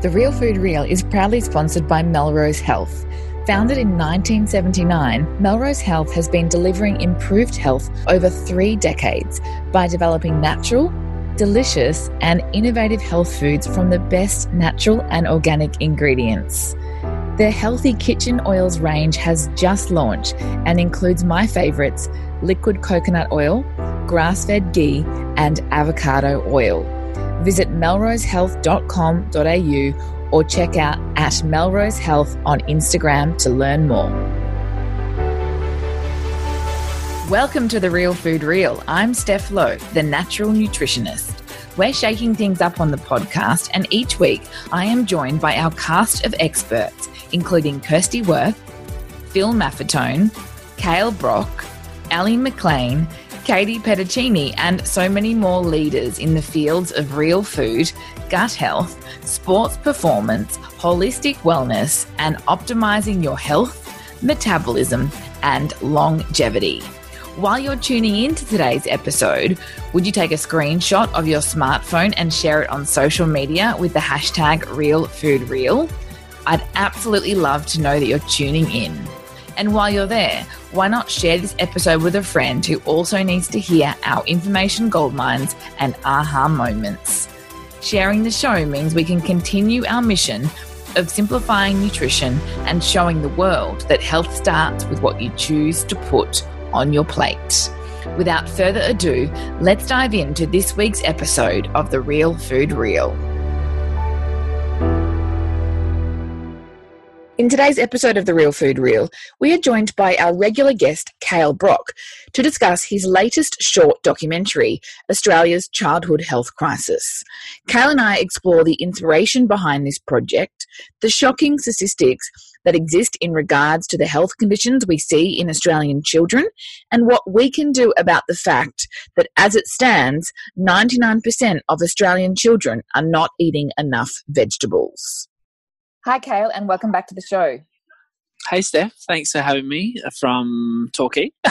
The Real Food Reel is proudly sponsored by Melrose Health. Founded in 1979, Melrose Health has been delivering improved health over three decades by developing natural, delicious, and innovative health foods from the best natural and organic ingredients. Their Healthy Kitchen Oils range has just launched and includes my favourites liquid coconut oil, grass fed ghee, and avocado oil. Visit melrosehealth.com.au or check out at Melrose Health on Instagram to learn more. Welcome to the Real Food Reel. I'm Steph Lowe, the natural nutritionist. We're shaking things up on the podcast, and each week I am joined by our cast of experts, including Kirsty Wirth, Phil Maffetone, Kale Brock, Ali McLean, Katie Petticini, and so many more leaders in the fields of real food, gut health, sports performance, holistic wellness, and optimizing your health, metabolism, and longevity. While you're tuning in to today's episode, would you take a screenshot of your smartphone and share it on social media with the hashtag RealFoodReel? I'd absolutely love to know that you're tuning in. And while you're there, why not share this episode with a friend who also needs to hear our information goldmines and aha moments? Sharing the show means we can continue our mission of simplifying nutrition and showing the world that health starts with what you choose to put on your plate. Without further ado, let's dive into this week's episode of The Real Food Reel. In today's episode of The Real Food Reel, we are joined by our regular guest, Kale Brock, to discuss his latest short documentary, Australia's Childhood Health Crisis. Kale and I explore the inspiration behind this project, the shocking statistics that exist in regards to the health conditions we see in Australian children, and what we can do about the fact that, as it stands, 99% of Australian children are not eating enough vegetables. Hi, Kale, and welcome back to the show. Hey, Steph. Thanks for having me from Torquay.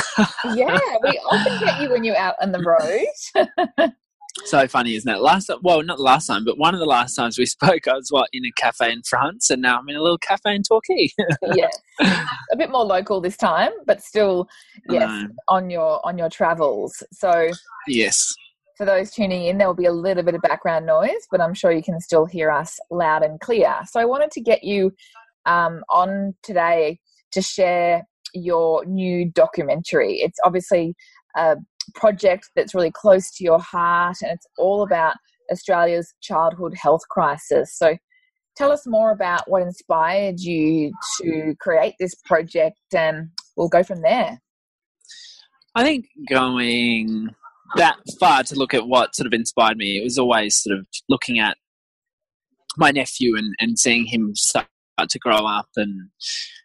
yeah, we often get you when you're out on the road. so funny, isn't it? Last well, not the last time, but one of the last times we spoke, I was what in a cafe in France, and now I'm in a little cafe in Torquay. yeah, a bit more local this time, but still, yes, on your on your travels. So yes, for those tuning in, there will be a little bit of background noise, but I'm sure you can still hear us loud and clear. So I wanted to get you um, on today to share your new documentary. It's obviously a project that's really close to your heart and it's all about Australia's childhood health crisis. So tell us more about what inspired you to create this project and we'll go from there. I think going that far to look at what sort of inspired me. It was always sort of looking at my nephew and, and seeing him start to grow up and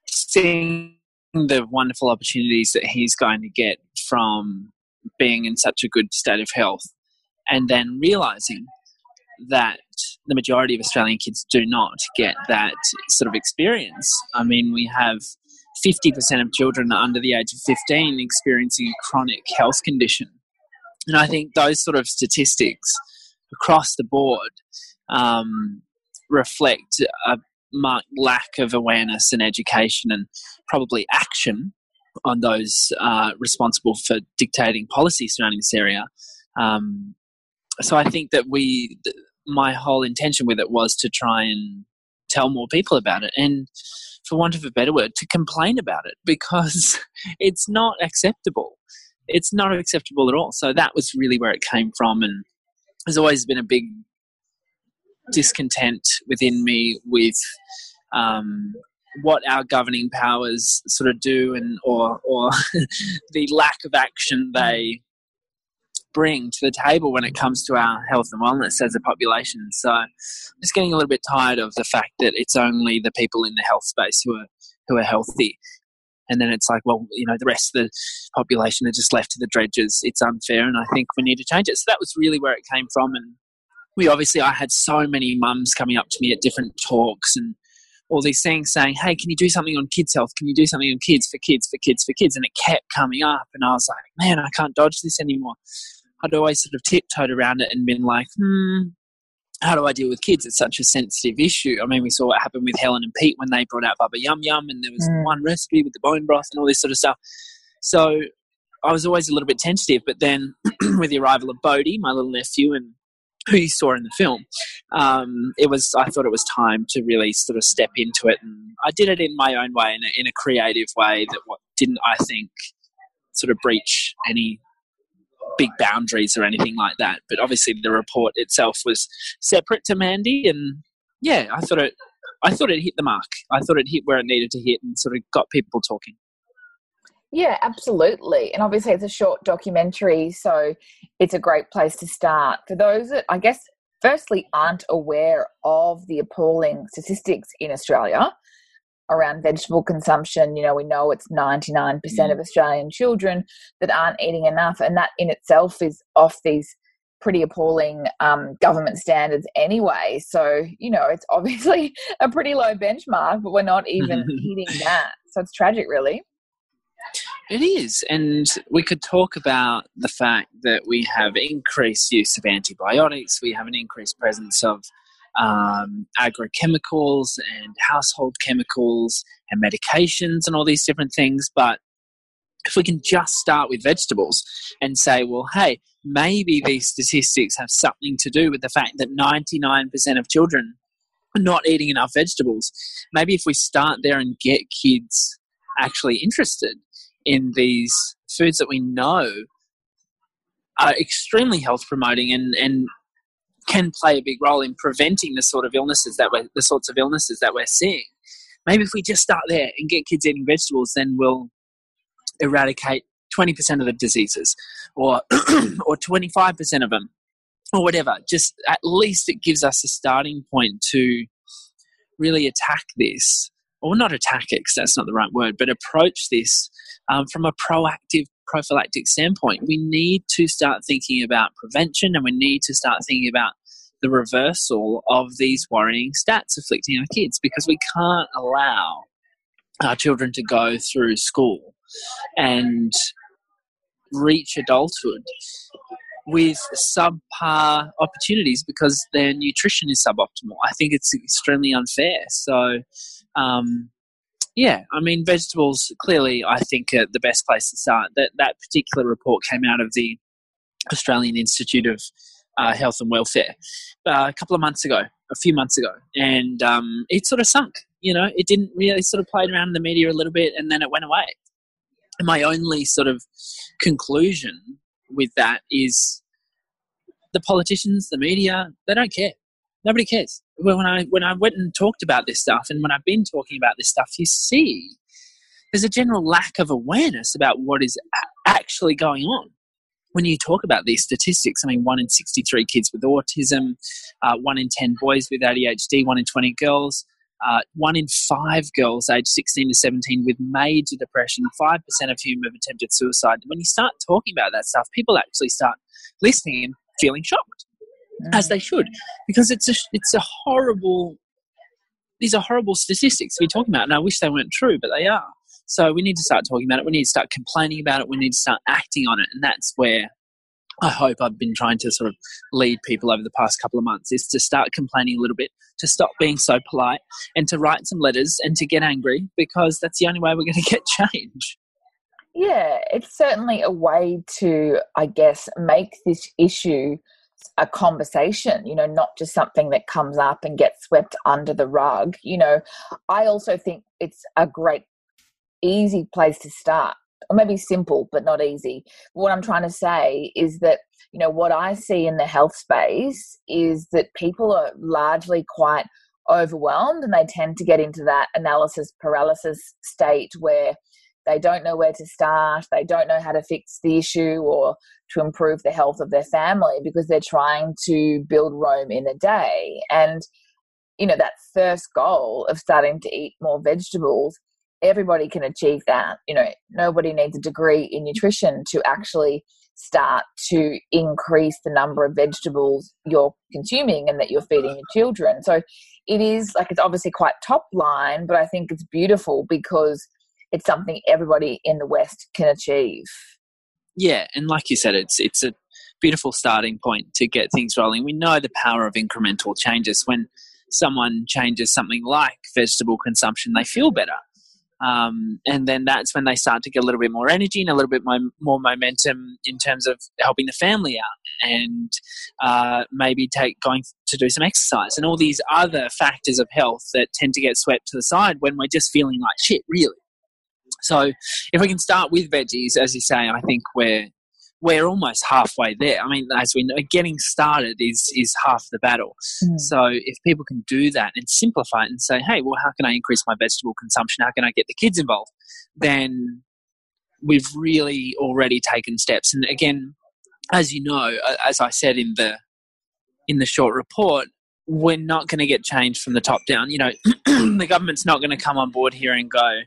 seeing the wonderful opportunities that he's going to get from being in such a good state of health and then realizing that the majority of Australian kids do not get that sort of experience. I mean, we have 50% of children under the age of 15 experiencing a chronic health condition. And I think those sort of statistics across the board um, reflect a marked lack of awareness and education and probably action on those uh, responsible for dictating policy surrounding this area. Um, so I think that we, th- my whole intention with it was to try and tell more people about it and for want of a better word to complain about it because it's not acceptable it's not acceptable at all. So that was really where it came from, and there's always been a big discontent within me with um, what our governing powers sort of do, and or or the lack of action they bring to the table when it comes to our health and wellness as a population. So I'm just getting a little bit tired of the fact that it's only the people in the health space who are who are healthy and then it's like, well, you know, the rest of the population are just left to the dredges. It's unfair, and I think we need to change it. So that was really where it came from, and we obviously, I had so many mums coming up to me at different talks and all these things saying, "Hey, can you do something on kids' health? Can you do something on kids for kids for kids for kids?" And it kept coming up, and I was like, "Man, I can't dodge this anymore." I'd always sort of tiptoed around it and been like, "Hmm, how do I deal with kids? It's such a sensitive issue. I mean, we saw what happened with Helen and Pete when they brought out Bubba Yum Yum, and there was mm. one recipe with the bone broth and all this sort of stuff. So I was always a little bit tentative. But then, with the arrival of Bodhi, my little nephew, and who you saw in the film, um, it was I thought it was time to really sort of step into it, and I did it in my own way, in a, in a creative way that what didn't I think sort of breach any big boundaries or anything like that. But obviously, the report itself was separate to Mandy, and yeah, I thought it. I thought it hit the mark. I thought it hit where it needed to hit, and sort of got people talking. Yeah, absolutely. And obviously, it's a short documentary, so it's a great place to start. For those that, I guess, firstly, aren't aware of the appalling statistics in Australia around vegetable consumption, you know, we know it's 99% mm. of Australian children that aren't eating enough, and that in itself is off these pretty appalling um, government standards anyway. So, you know, it's obviously a pretty low benchmark, but we're not even hitting that. So it's tragic, really. It is. And we could talk about the fact that we have increased use of antibiotics, we have an increased presence of um, agrochemicals and household chemicals and medications and all these different things. But if we can just start with vegetables and say, well, hey, maybe these statistics have something to do with the fact that 99% of children are not eating enough vegetables. Maybe if we start there and get kids actually interested in these foods that we know are extremely health promoting and, and can play a big role in preventing the sort of illnesses that we're the sorts of illnesses that we're seeing. Maybe if we just start there and get kids eating vegetables, then we'll eradicate twenty percent of the diseases, or or twenty five percent of them, or whatever. Just at least it gives us a starting point to really attack this, or not attack it, because that's not the right word, but approach this um, from a proactive prophylactic standpoint. We need to start thinking about prevention and we need to start thinking about the reversal of these worrying stats afflicting our kids because we can't allow our children to go through school and reach adulthood with subpar opportunities because their nutrition is suboptimal. I think it's extremely unfair. So, um, yeah, I mean, vegetables clearly, I think, are the best place to start. That that particular report came out of the Australian Institute of uh, Health and Welfare uh, a couple of months ago, a few months ago, and um, it sort of sunk. You know, it didn't really sort of played around in the media a little bit, and then it went away. And my only sort of conclusion with that is the politicians, the media, they don't care. Nobody cares. When I when I went and talked about this stuff, and when I've been talking about this stuff, you see there's a general lack of awareness about what is actually going on. When you talk about these statistics, I mean, one in 63 kids with autism, uh, one in 10 boys with ADHD, one in 20 girls, uh, one in five girls aged 16 to 17 with major depression, 5% of whom have attempted suicide. When you start talking about that stuff, people actually start listening and feeling shocked as they should, because it's a it's a horrible. These are horrible statistics we're talking about, and I wish they weren't true, but they are. So we need to start talking about it. We need to start complaining about it. We need to start acting on it, and that's where I hope I've been trying to sort of lead people over the past couple of months is to start complaining a little bit, to stop being so polite, and to write some letters and to get angry because that's the only way we're going to get change. Yeah, it's certainly a way to, I guess, make this issue a conversation, you know, not just something that comes up and gets swept under the rug. You know, I also think it's a great, easy place to start, or maybe simple, but not easy. What I'm trying to say is that, you know, what I see in the health space is that people are largely quite overwhelmed and they tend to get into that analysis paralysis state where they don't know where to start, they don't know how to fix the issue or to improve the health of their family because they're trying to build Rome in a day. And, you know, that first goal of starting to eat more vegetables, everybody can achieve that. You know, nobody needs a degree in nutrition to actually start to increase the number of vegetables you're consuming and that you're feeding your children. So it is like it's obviously quite top line, but I think it's beautiful because it's something everybody in the West can achieve. Yeah, and like you said, it's it's a beautiful starting point to get things rolling. We know the power of incremental changes. When someone changes something like vegetable consumption, they feel better. Um, and then that's when they start to get a little bit more energy and a little bit more, momentum in terms of helping the family out and uh, maybe take going to do some exercise and all these other factors of health that tend to get swept to the side when we're just feeling like shit, really. So if we can start with veggies, as you say, I think we're we're almost halfway there. I mean, as we know, getting started is is half the battle. Mm. So if people can do that and simplify it and say, hey, well, how can I increase my vegetable consumption? How can I get the kids involved? Then we've really already taken steps. And again, as you know, as I said in the in the short report, we're not going to get change from the top down. You know, the government's not going to come on board here and go,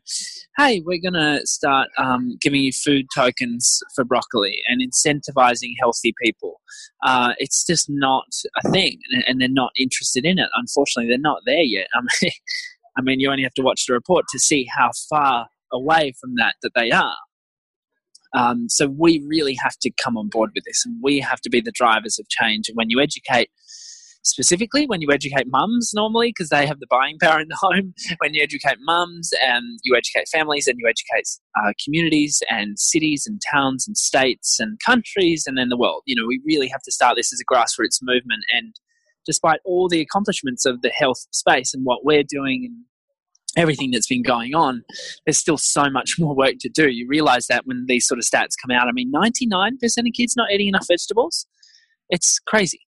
hey, we're going to start um, giving you food tokens for broccoli and incentivizing healthy people. Uh, it's just not a thing, and they're not interested in it. Unfortunately, they're not there yet. I mean, I mean, you only have to watch the report to see how far away from that that they are. Um, so we really have to come on board with this, and we have to be the drivers of change. And when you educate specifically when you educate mums normally because they have the buying power in the home when you educate mums and you educate families and you educate uh, communities and cities and towns and states and countries and then the world you know we really have to start this as a grassroots movement and despite all the accomplishments of the health space and what we're doing and everything that's been going on, there's still so much more work to do. You realize that when these sort of stats come out. I mean, 99% of kids not eating enough vegetables. It's crazy.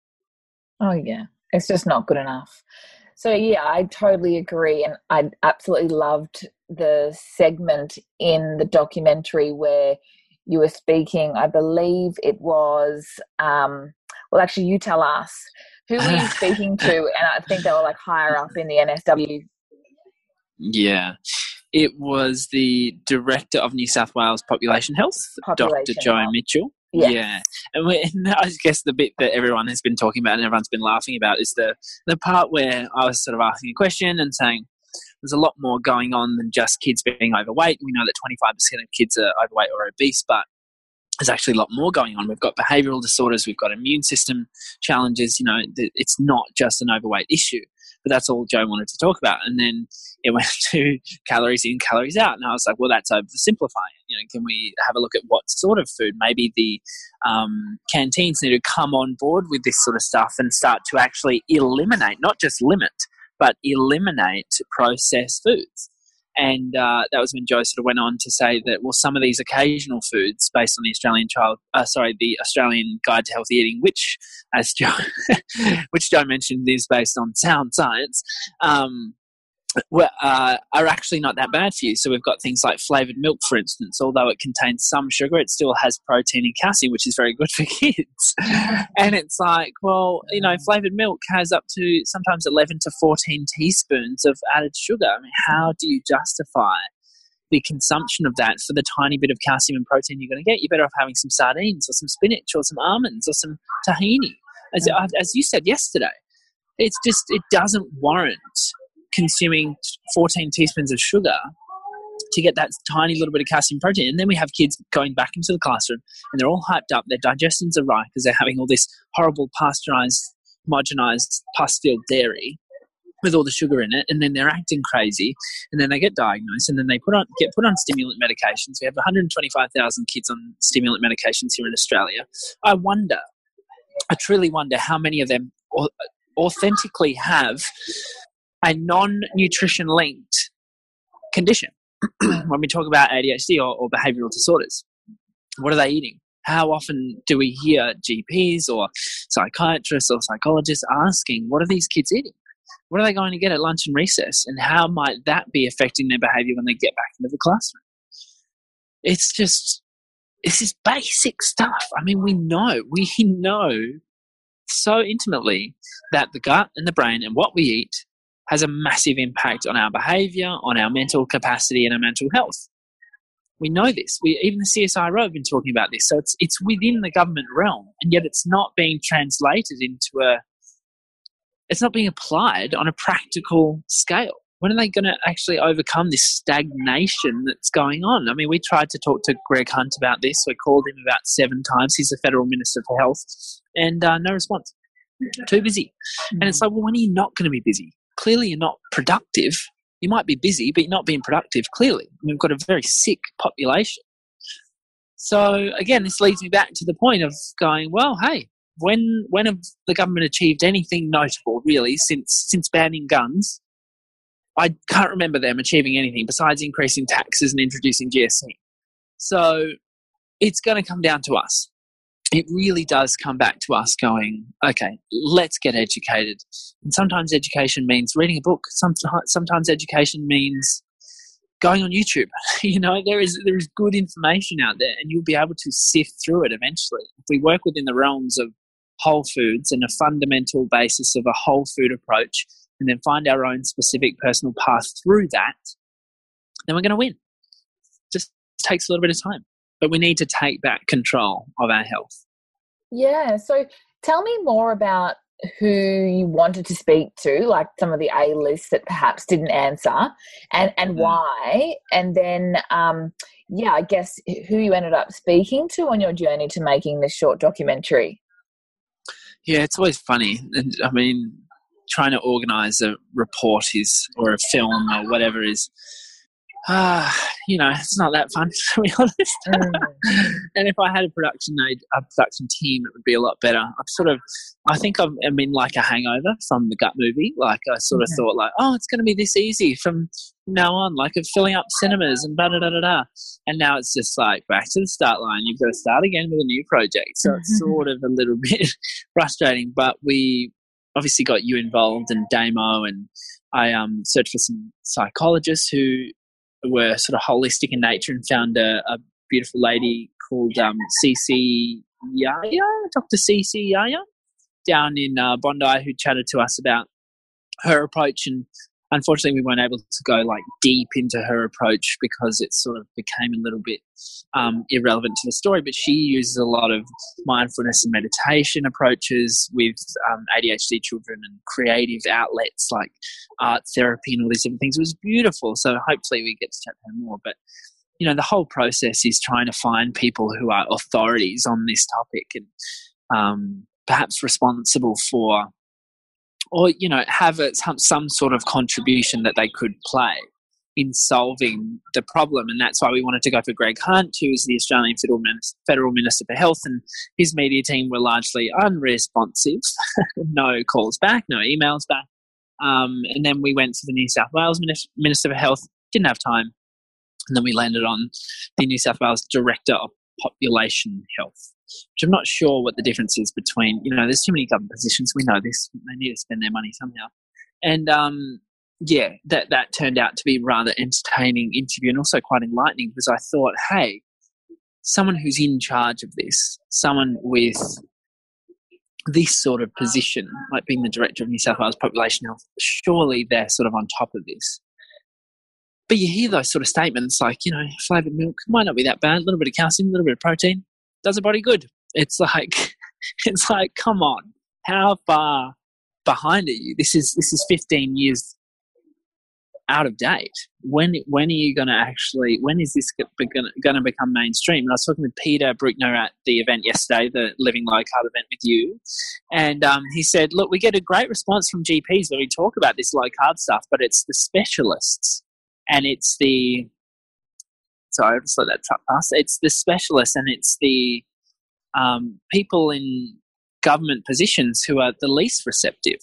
Oh, yeah. It's just not good enough. So, yeah, I totally agree. And I absolutely loved the segment in the documentary where you were speaking. I believe it was, um, well, actually, you tell us. Who were you speaking to? And I think they were like higher up in the NSW. Yeah. It was the director of New South Wales Population Health, Population Dr. Jo Mitchell. Yes. Yeah, and, I guess the bit that everyone has been talking about and everyone's been laughing about is the the part where I was sort of asking a question and saying there's a lot more going on than just kids being overweight. We know that 25% of kids are overweight or obese, but there's actually a lot more going on. We've got behavioural disorders, we've got immune system challenges. You know, it's not just an overweight issue. But that's all Jo wanted to talk about. And then it went to calories in, calories out. And I was like, well, that's oversimplifying. You know, can we have a look at what sort of food? Maybe the um, canteens need to come on board with this sort of stuff and start to actually eliminate, not just limit, but eliminate processed foods. And uh, that was when Jo sort of went on to say that, well, some of these occasional foods, based on the Australian child, uh, sorry, the Australian Guide to Healthy Eating, which, as Jo, which Joe mentioned, is based on sound science. Um, uh, are actually not that bad for you. So we've got things like flavored milk, for instance. Although it contains some sugar, it still has protein and calcium, which is very good for kids. and it's like, well, you know, flavored milk has up to sometimes 11 to 14 teaspoons of added sugar. I mean, how do you justify the consumption of that for the tiny bit of calcium and protein you're going to get? You're better off having some sardines or some spinach or some almonds or some tahini. As, as you said yesterday, it's just, it doesn't warrant consuming 14 teaspoons of sugar to get that tiny little bit of calcium protein. And then we have kids going back into the classroom and they're all hyped up. Their digestions are right because they're having all this horrible pasteurized, homogenized, pus-filled dairy with all the sugar in it, and then they're acting crazy, and then they get diagnosed, and then they put on get put on stimulant medications. We have 125,000 kids on stimulant medications here in Australia. I wonder, I truly wonder how many of them authentically have a non nutrition linked condition when we talk about ADHD or, or behavioral disorders. What are they eating? How often do we hear GPs or psychiatrists or psychologists asking, what are these kids eating? What are they going to get at lunch and recess? And how might that be affecting their behavior when they get back into the classroom? It's just, this is basic stuff. I mean, we know, we know so intimately that the gut and the brain and what we eat has a massive impact on our behavior, on our mental capacity, and our mental health. We know this. We, even the CSIRO have been talking about this. So it's, it's within the government realm, and yet it's not being translated into a, it's not being applied on a practical scale. when are they going to actually overcome this stagnation that's going on? I mean, we tried to talk to Greg Hunt about this. We called him about seven times. He's the federal minister for health, and uh, no response. Too busy. And it's like, well, when are you not going to be busy? Clearly, you're not productive. You might be busy, but you're not being productive. Clearly, we've got a very sick population. So again, this leads me back to the point of going, well, hey, when when have the government achieved anything notable really since since banning guns? I can't remember them achieving anything besides increasing taxes and introducing GST. So it's going to come down to us. It really does come back to us going, okay, let's get educated. And sometimes education means reading a book. Sometimes, education means going on YouTube. you know, there is there is good information out there, and you'll be able to sift through it eventually. If we work within the realms of whole foods and a fundamental basis of a whole food approach, and then find our own specific personal path through that, then we're going to win. Just takes a little bit of time, but we need to take back control of our health. Yeah. So tell me more about who you wanted to speak to, like some of the A lists that perhaps didn't answer, and and mm-hmm. why, and then um, yeah, I guess who you ended up speaking to on your journey to making this short documentary. Yeah, it's always funny, and I mean, trying to organize a report is or a film or whatever is uh, you know, it's not that fun to be honest. Mm. and if I had a production a production team, it would be a lot better. I'm sort of, I think I'm, I'm in like a hangover from the Gut movie. Like I sort of thought, like, oh, it's going to be this easy from now on, like of filling up cinemas and da da da da da. And now it's just like back to the start line. You've got to start again with a new project. So it's sort of a little bit frustrating. But we obviously got you involved and Damo and I um, searched for some psychologists who were sort of holistic in nature and found a, a beautiful lady called um, CC Yaya, Dr. CC Yaya, down in uh, Bondi, who chatted to us about her approach and unfortunately we weren't able to go like deep into her approach because it sort of became a little bit um, irrelevant to the story but she uses a lot of mindfulness and meditation approaches with um, adhd children and creative outlets like art therapy and all these different things it was beautiful. So hopefully we get to chat to her more but you know the whole process is trying to find people who are authorities on this topic and um, perhaps responsible for or you know have a, some, some sort of contribution that they could play in solving the problem. And that's why we wanted to go for Greg Hunt, who is the Australian Federal Minister, Federal Minister for Health, and his media team were largely unresponsive. no calls back, no emails back. Um, and then we went to the New South Wales Minister for Health, didn't have time. And then we landed on the New South Wales Director of Population Health which I'm not sure what the difference is between, you know, there's too many government positions. We know this. They need to spend their money somehow. And um, yeah, that, that turned out to be rather entertaining interview and also quite enlightening because I thought, hey, someone who's in charge of this, someone with this sort of position, like being the director of New South Wales Population Health, surely they're sort of on top of this. But you hear those sort of statements like, you know, flavoured milk might not be that bad, a little bit of calcium, a little bit of protein, does a body good. It's like, it's like, come on, how far behind are you? This is this is 15 years out of date. When when are you going to actually? When is this going to become mainstream? And I was talking with Peter Brukner at the event yesterday, the Living Low Carb event with you, and um, he said, "Look, we get a great response from GPs when we talk about this low carb stuff, but it's the specialists and it's the sorry, I just let that truck pass. It's the specialists and it's the um, people in government positions who are the least receptive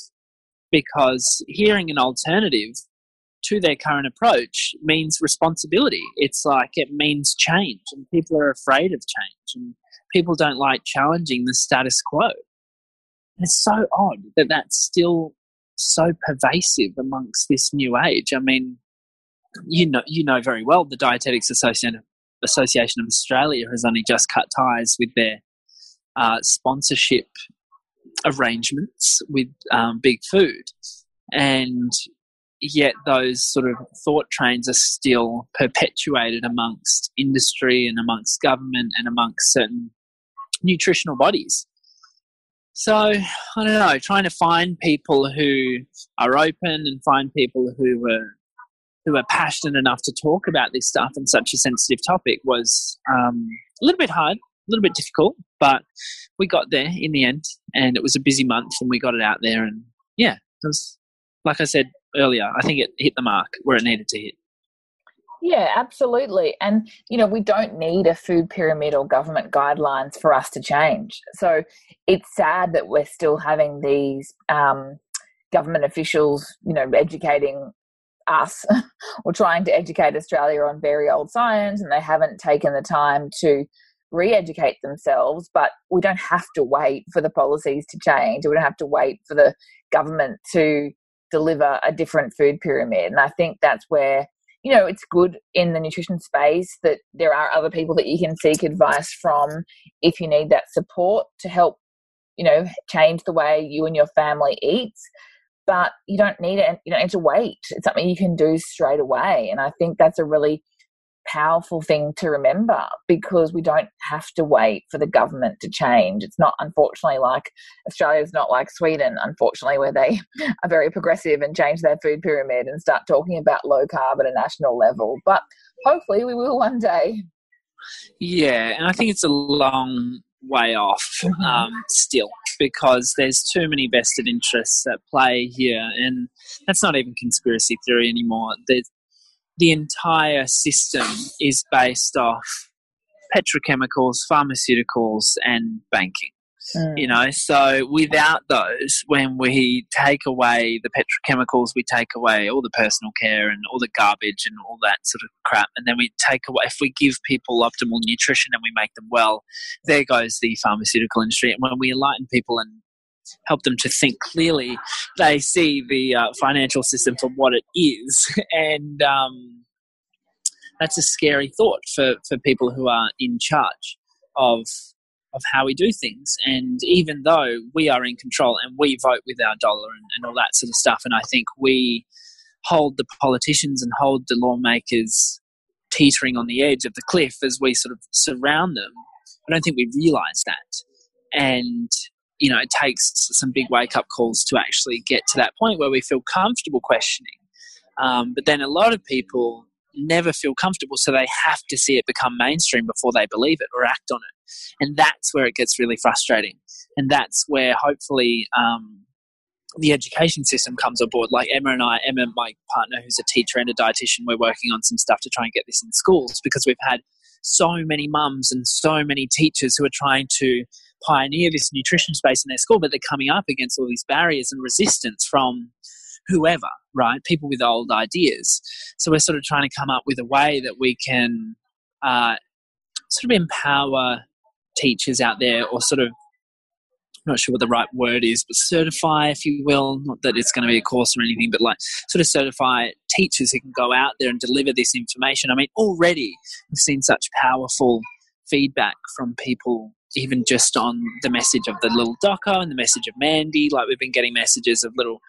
because hearing an alternative to their current approach means responsibility. It's like it means change, and people are afraid of change, and people don't like challenging the status quo. And it's so odd that that's still so pervasive amongst this new age. I mean, you know, you know very well the Dietetics Association, Association of Australia has only just cut ties with their uh, sponsorship arrangements with um, Big Food, and yet those sort of thought trains are still perpetuated amongst industry and amongst government and amongst certain nutritional bodies. So I don't know, trying to find people who are open and find people who are who are passionate enough to talk about this stuff and such a sensitive topic was um, a little bit hard, a little bit difficult, but we got there in the end, and it was a busy month, and we got it out there, and yeah, it was like I said earlier, I think it hit the mark where it needed to hit. Yeah, absolutely. And, you know, we don't need a food pyramid or government guidelines for us to change. So it's sad that we're still having these um, government officials, you know, educating us or trying to educate Australia on very old science and they haven't taken the time to re educate themselves. But we don't have to wait for the policies to change. We don't have to wait for the government to deliver a different food pyramid. And I think that's where you know, it's good in the nutrition space that there are other people that you can seek advice from if you need that support to help, you know, change the way you and your family eats. But you don't need it, you don't need to wait. It's something you can do straight away. And I think that's a really powerful thing to remember because we don't have to wait for the government to change. It's not, unfortunately, like Australia's not like Sweden, unfortunately, where they are very progressive and change their food pyramid and start talking about low carb at a national level. But hopefully, we will one day. Yeah, and I think it's a long way off mm-hmm. um, still because there's too many vested interests at play here, and that's not even conspiracy theory anymore. There's the entire system is based off petrochemicals, pharmaceuticals, and banking. Mm. You know, so without those, when we take away the petrochemicals, we take away all the personal care and all the garbage and all that sort of crap. And then we take away, if we give people optimal nutrition and we make them well, there goes the pharmaceutical industry. And when we enlighten people and help them to think clearly, they see the uh, financial system for what it is. And um, that's a scary thought for, for people who are in charge of of how we do things. And even though we are in control and we vote with our dollar and, and all that sort of stuff, and I think we hold the politicians and hold the lawmakers teetering on the edge of the cliff as we sort of surround them. I don't think we realize that. And you know, it takes some big wake up calls to actually get to that point where we feel comfortable questioning. Um, but then a lot of people never feel comfortable, so they have to see it become mainstream before they believe it or act on it. And that's where it gets really frustrating. And that's where hopefully um, the education system comes aboard. Like Emma and I, Emma, my partner, who's a teacher and a dietitian, we're working on some stuff to try and get this in schools because we've had so many mums and so many teachers who are trying to pioneer this nutrition space in their school, but they're coming up against all these barriers and resistance from whoever, right? People with old ideas. So we're sort of trying to come up with a way that we can uh, sort of empower teachers out there or sort of I'm not sure what the right word is, but certify, if you will. Not that it's going to be a course or anything, but like sort of certify teachers who can go out there and deliver this information. I mean, already we've seen such powerful feedback from people even just on the message of the little doco and the message of Mandy. Like we've been getting messages of little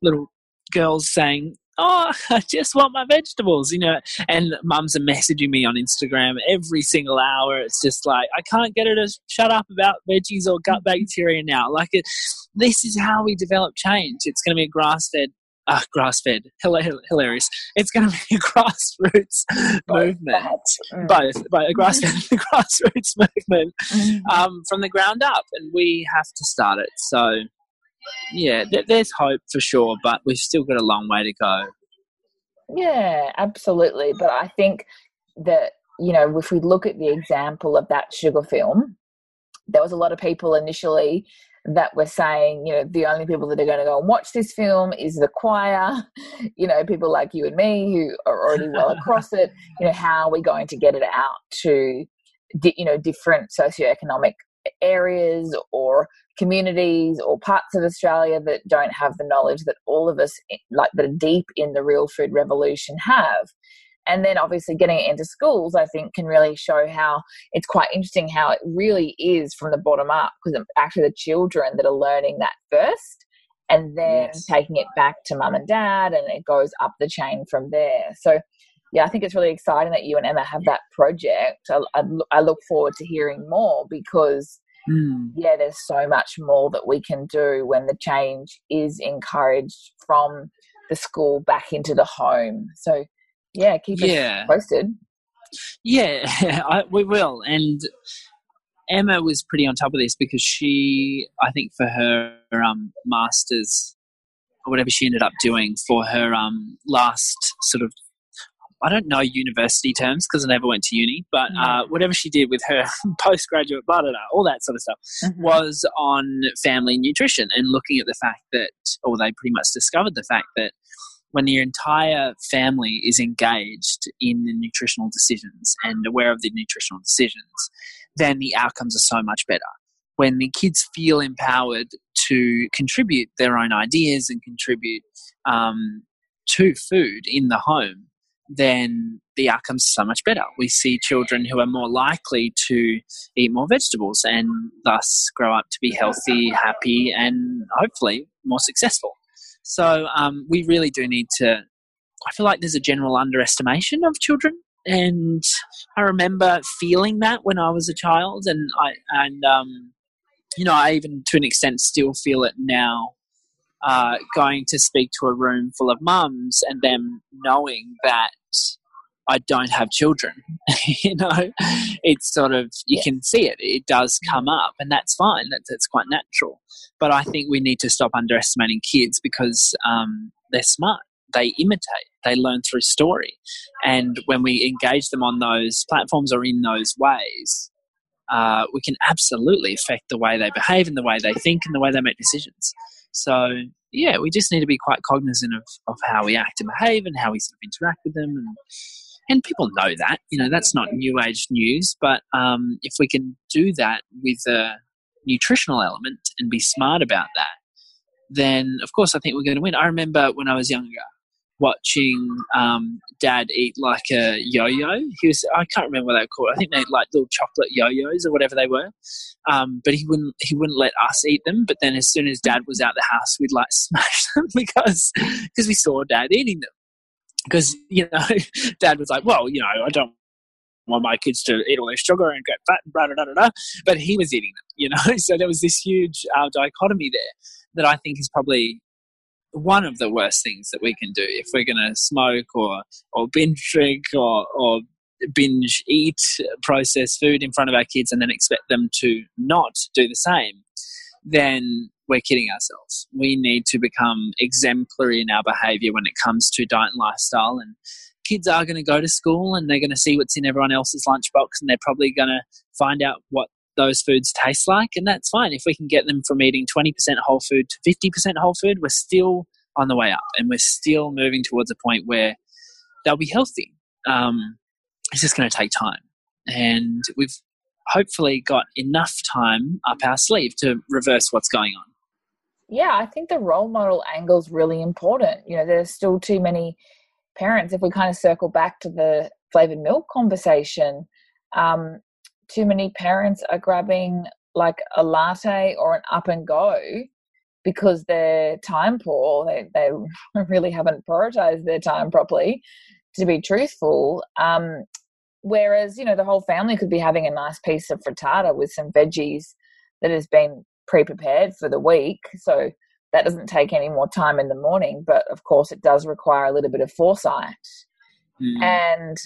little girls saying, "Oh, I just want my vegetables," you know. And mums are messaging me on Instagram every single hour. It's just like I can't get her to shut up about veggies or gut bacteria now. Like it, this is how we develop change. It's going to be a grass fed uh, grass fed, hilarious. It's going to be a grassroots movement, mm. both, but a grass fed, grassroots movement mm-hmm. um, from the ground up, and we have to start it. So, yeah, th- there's hope for sure, but we've still got a long way to go. Yeah, absolutely. But I think that you know, if we look at the example of that sugar film, there was a lot of people initially that were saying, you know, the only people that are going to go and watch this film is the choir, you know, people like you and me who are already well across it. You know, how are we going to get it out to, you know, different socioeconomic areas or communities or parts of Australia that don't have the knowledge that all of us, eh, like that are deep in the real food revolution, have and then obviously getting it into schools i think can really show how it's quite interesting how it really is from the bottom up because it's actually the children that are learning that first and then yes. taking it back to mum and dad and it goes up the chain from there so yeah i think it's really exciting that you and emma have that project i, I, I look forward to hearing more because mm. yeah there's so much more that we can do when the change is encouraged from the school back into the home so yeah, keep Yeah. us posted. Yeah, I, we will. And Emma was pretty on top of this because she, I think, for her um, masters or whatever she ended up doing for her um, last sort of. I don't know university terms because I never went to uni, but uh, whatever she did with her postgraduate, blah, blah, blah, all that sort of stuff, Mhm. was on family nutrition and looking at the fact that, or they pretty much discovered the fact that when your entire family is engaged in the nutritional decisions and aware of the nutritional decisions, then the outcomes are so much better. When the kids feel empowered to contribute their own ideas and contribute um, to food in the home, then the outcomes are so much better. We see children who are more likely to eat more vegetables and thus grow up to be healthy, happy, and hopefully more successful. So um, we really do need to. I feel like there's a general underestimation of children, and I remember feeling that when I was a child, and I and um, you know I even to an extent still feel it now. Uh, going to speak to a room full of mums and them knowing that I don't have children, you know, it's sort of you Yeah. can see it. It does come up, and that's fine. That's that's quite natural. But I think we need to stop underestimating kids because um, they're smart. They imitate. They learn through story, and when we engage them on those platforms or in those ways, uh, we can absolutely affect the way they behave and the way they think and the way they make decisions. So yeah, we just need to be quite cognizant of, of how we act and behave and how we sort of interact with them. And and people know that you know that's not new age news but um, if we can do that with a nutritional element and be smart about that then of course i think we're going to win. I remember when i was younger watching um, dad eat like a yo-yo. He was i can't remember what they were called. I think they like little chocolate yo-yos or whatever they were. Um, but he wouldn't he wouldn't let us eat them. But then as soon as dad was out the house we'd like smash them because because we saw dad eating them. Because you know dad was like well you know i don't want my kids to eat all this sugar and get fat and blah, blah, blah, blah. but he was eating them you know? So there was this huge uh, dichotomy there that i think is probably one of the worst things that we can do if we're going to smoke or or binge drink or or binge eat processed food in front of our kids and then expect them to not do the same then we're kidding ourselves. We need to become exemplary in our behavior when it comes to diet and lifestyle. And kids are going to go to school and they're going to see what's in everyone else's lunchbox and they're probably going to find out what those foods taste like. And that's fine. If we can get them from eating 20% whole food to 50% whole food, we're still on the way up and we're still moving towards a point where they'll be healthy. Um, it's just going to take time. And we've hopefully got enough time up our sleeve to reverse what's going on. Yeah, I think the role model angle is really important. You know, there's still too many parents. If we kind of circle back to the flavored milk conversation, um, too many parents are grabbing like a latte or an up and go because they're time poor. They they really haven't prioritized their time properly. To be truthful, um, whereas you know the whole family could be having a nice piece of frittata with some veggies that has been pre-prepared for the week so that doesn't take any more time in the morning but of course it does require a little bit of foresight Mm. and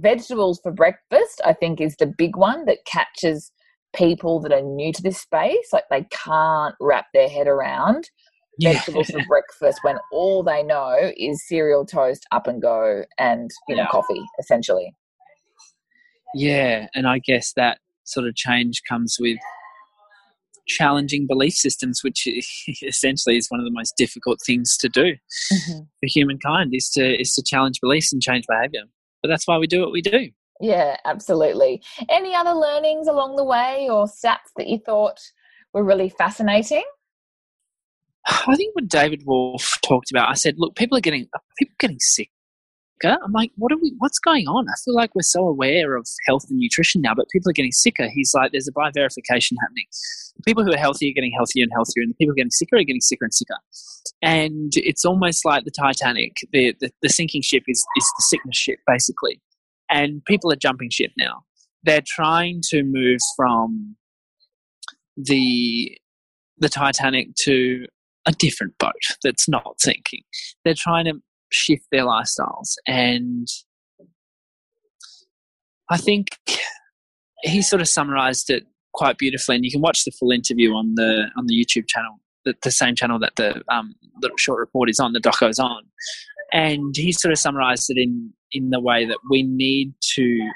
vegetables for breakfast i think is the big one that catches people that are new to this space like they can't wrap their head around Yeah. vegetables for breakfast when all they know is cereal toast up and go and you know Yeah. coffee essentially Yeah, and I guess that sort of change comes with challenging belief systems, which essentially is one of the most difficult things to do mm-hmm. for humankind is to is to challenge beliefs and change behavior. But that's why we do what we do. Yeah, absolutely. Any other learnings along the way or stats that you thought were really fascinating? I think what David Wolfe talked about, I said, look, people are getting are people getting sick. I'm like, what are we? What's going on? I feel like we're so aware of health and nutrition now, but people are getting sicker. He's like, there's a bifurcation happening. The people who are healthy are getting healthier and healthier, and the people getting sicker are getting sicker and sicker. And it's almost like the Titanic. The the, the sinking ship is is the sickness ship, basically. And people are jumping ship now. They're trying to move from the the Titanic to a different boat that's not sinking. They're trying to shift their lifestyles. And I think he sort of summarized it quite beautifully. And you can watch the full interview on the on the YouTube channel, the, the same channel that the um, little short report is on, the doco's on. And he sort of summarized it in in the way that we need to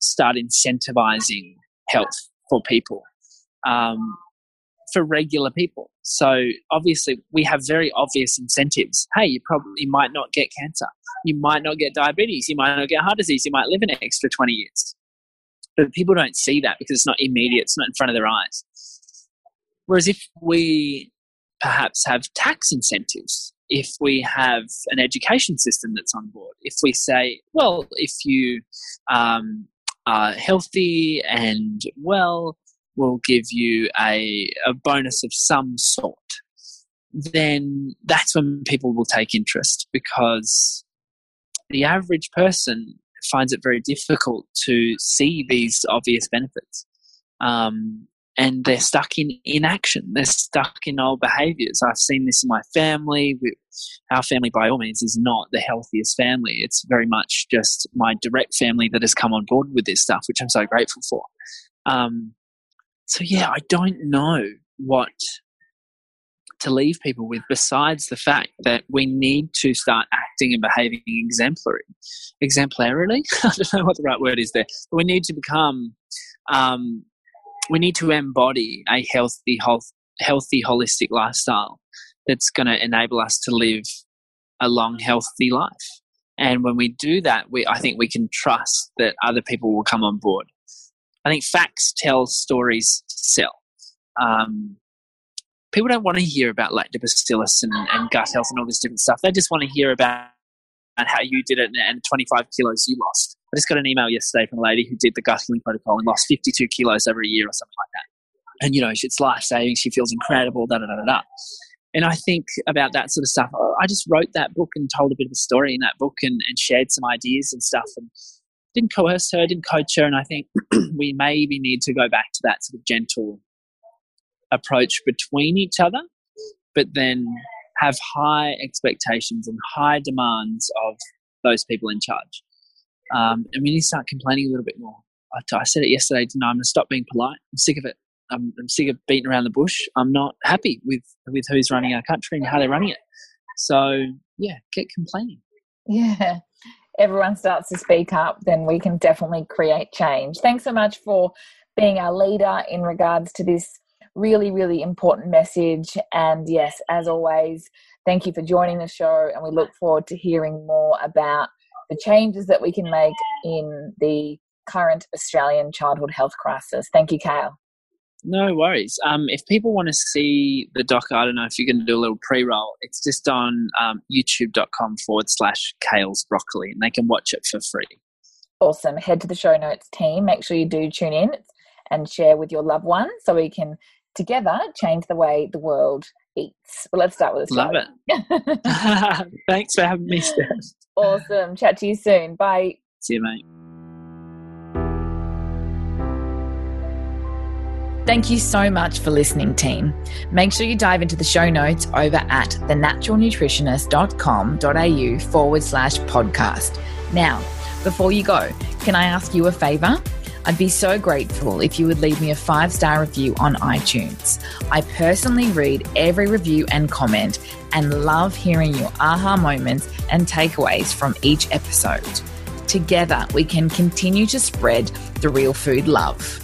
start incentivizing health for people. Um, for regular people. So obviously, we have very obvious incentives. Hey, you probably might not get cancer. You might not get diabetes. You might not get heart disease. You might live an extra 20 years. But people don't see that because it's not immediate, it's not in front of their eyes. Whereas if we perhaps have tax incentives, if we have an education system that's on board, if we say, well, if you um, are healthy and well, will give you a, a bonus of some sort, then that's when people will take interest because the average person finds it very difficult to see these obvious benefits. Um, and they're stuck in inaction. They're stuck in old behaviors. I've seen this in my family. Our family, by all means, is not the healthiest family. It's very much just my direct family that has come on board with this stuff, which I'm so grateful for. Um, so yeah, I don't know what to leave people with besides the fact that we need to start acting and behaving exemplary, exemplarily. I don't know what the right word is there, but we need to become, um, we need to embody a healthy, healthy, holistic lifestyle that's going to enable us to live a long, healthy life. And when we do that, we, I think we can trust that other people will come on board. I think facts tell stories sell. Um, people don't want to hear about lactobacillus and, and gut health and all this different stuff. They just want to hear about and how you did it and 25 kilos you lost. I just got an email yesterday from a lady who did the gut healing protocol and lost 52 kilos over a year or something like that. And, you know, it's life saving. She feels incredible, da da da da. And I think about that sort of stuff. I just wrote that book and told a bit of a story in that book and, and shared some ideas and stuff. And didn't coerce her, didn't coach her, and I think we maybe need to go back to that sort of gentle approach between each other, but then have high expectations and high demands of those people in charge. Um, and we need to start complaining a little bit more. I, said it yesterday, I? I'm going to stop being polite. I'm sick of it. I'm, I'm, sick of beating around the bush. I'm not happy with, with who's running our country and how they're running it. So, yeah, get complaining. Yeah everyone starts to speak up, then we can definitely create change. Thanks so much for being our leader in regards to this really, really important message. And yes, as always, thank you for joining the show. And we look forward to hearing more about the changes that we can make in the current Australian childhood health crisis. Thank you, Kale. No worries. Um, if people want to see the doc, I don't know if you're going to do a little pre roll. It's just on um, youtube.com forward slash Kales Broccoli, and they can watch it for free. Awesome. Head to the show notes team. Make sure you do tune in and share with your loved ones so we can together change the way the world eats. Well, let's start with this. Love it. Thanks for having me, Steph. Awesome. Chat to you soon. Bye. See you, mate. Thank you so much for listening, team. Make sure you dive into the show notes over at thenaturalnutritionist.com.au forward slash podcast. Now, before you go, can I ask you a favor? I'd be so grateful if you would leave me a five star review on iTunes. I personally read every review and comment and love hearing your aha moments and takeaways from each episode. Together, we can continue to spread the real food love.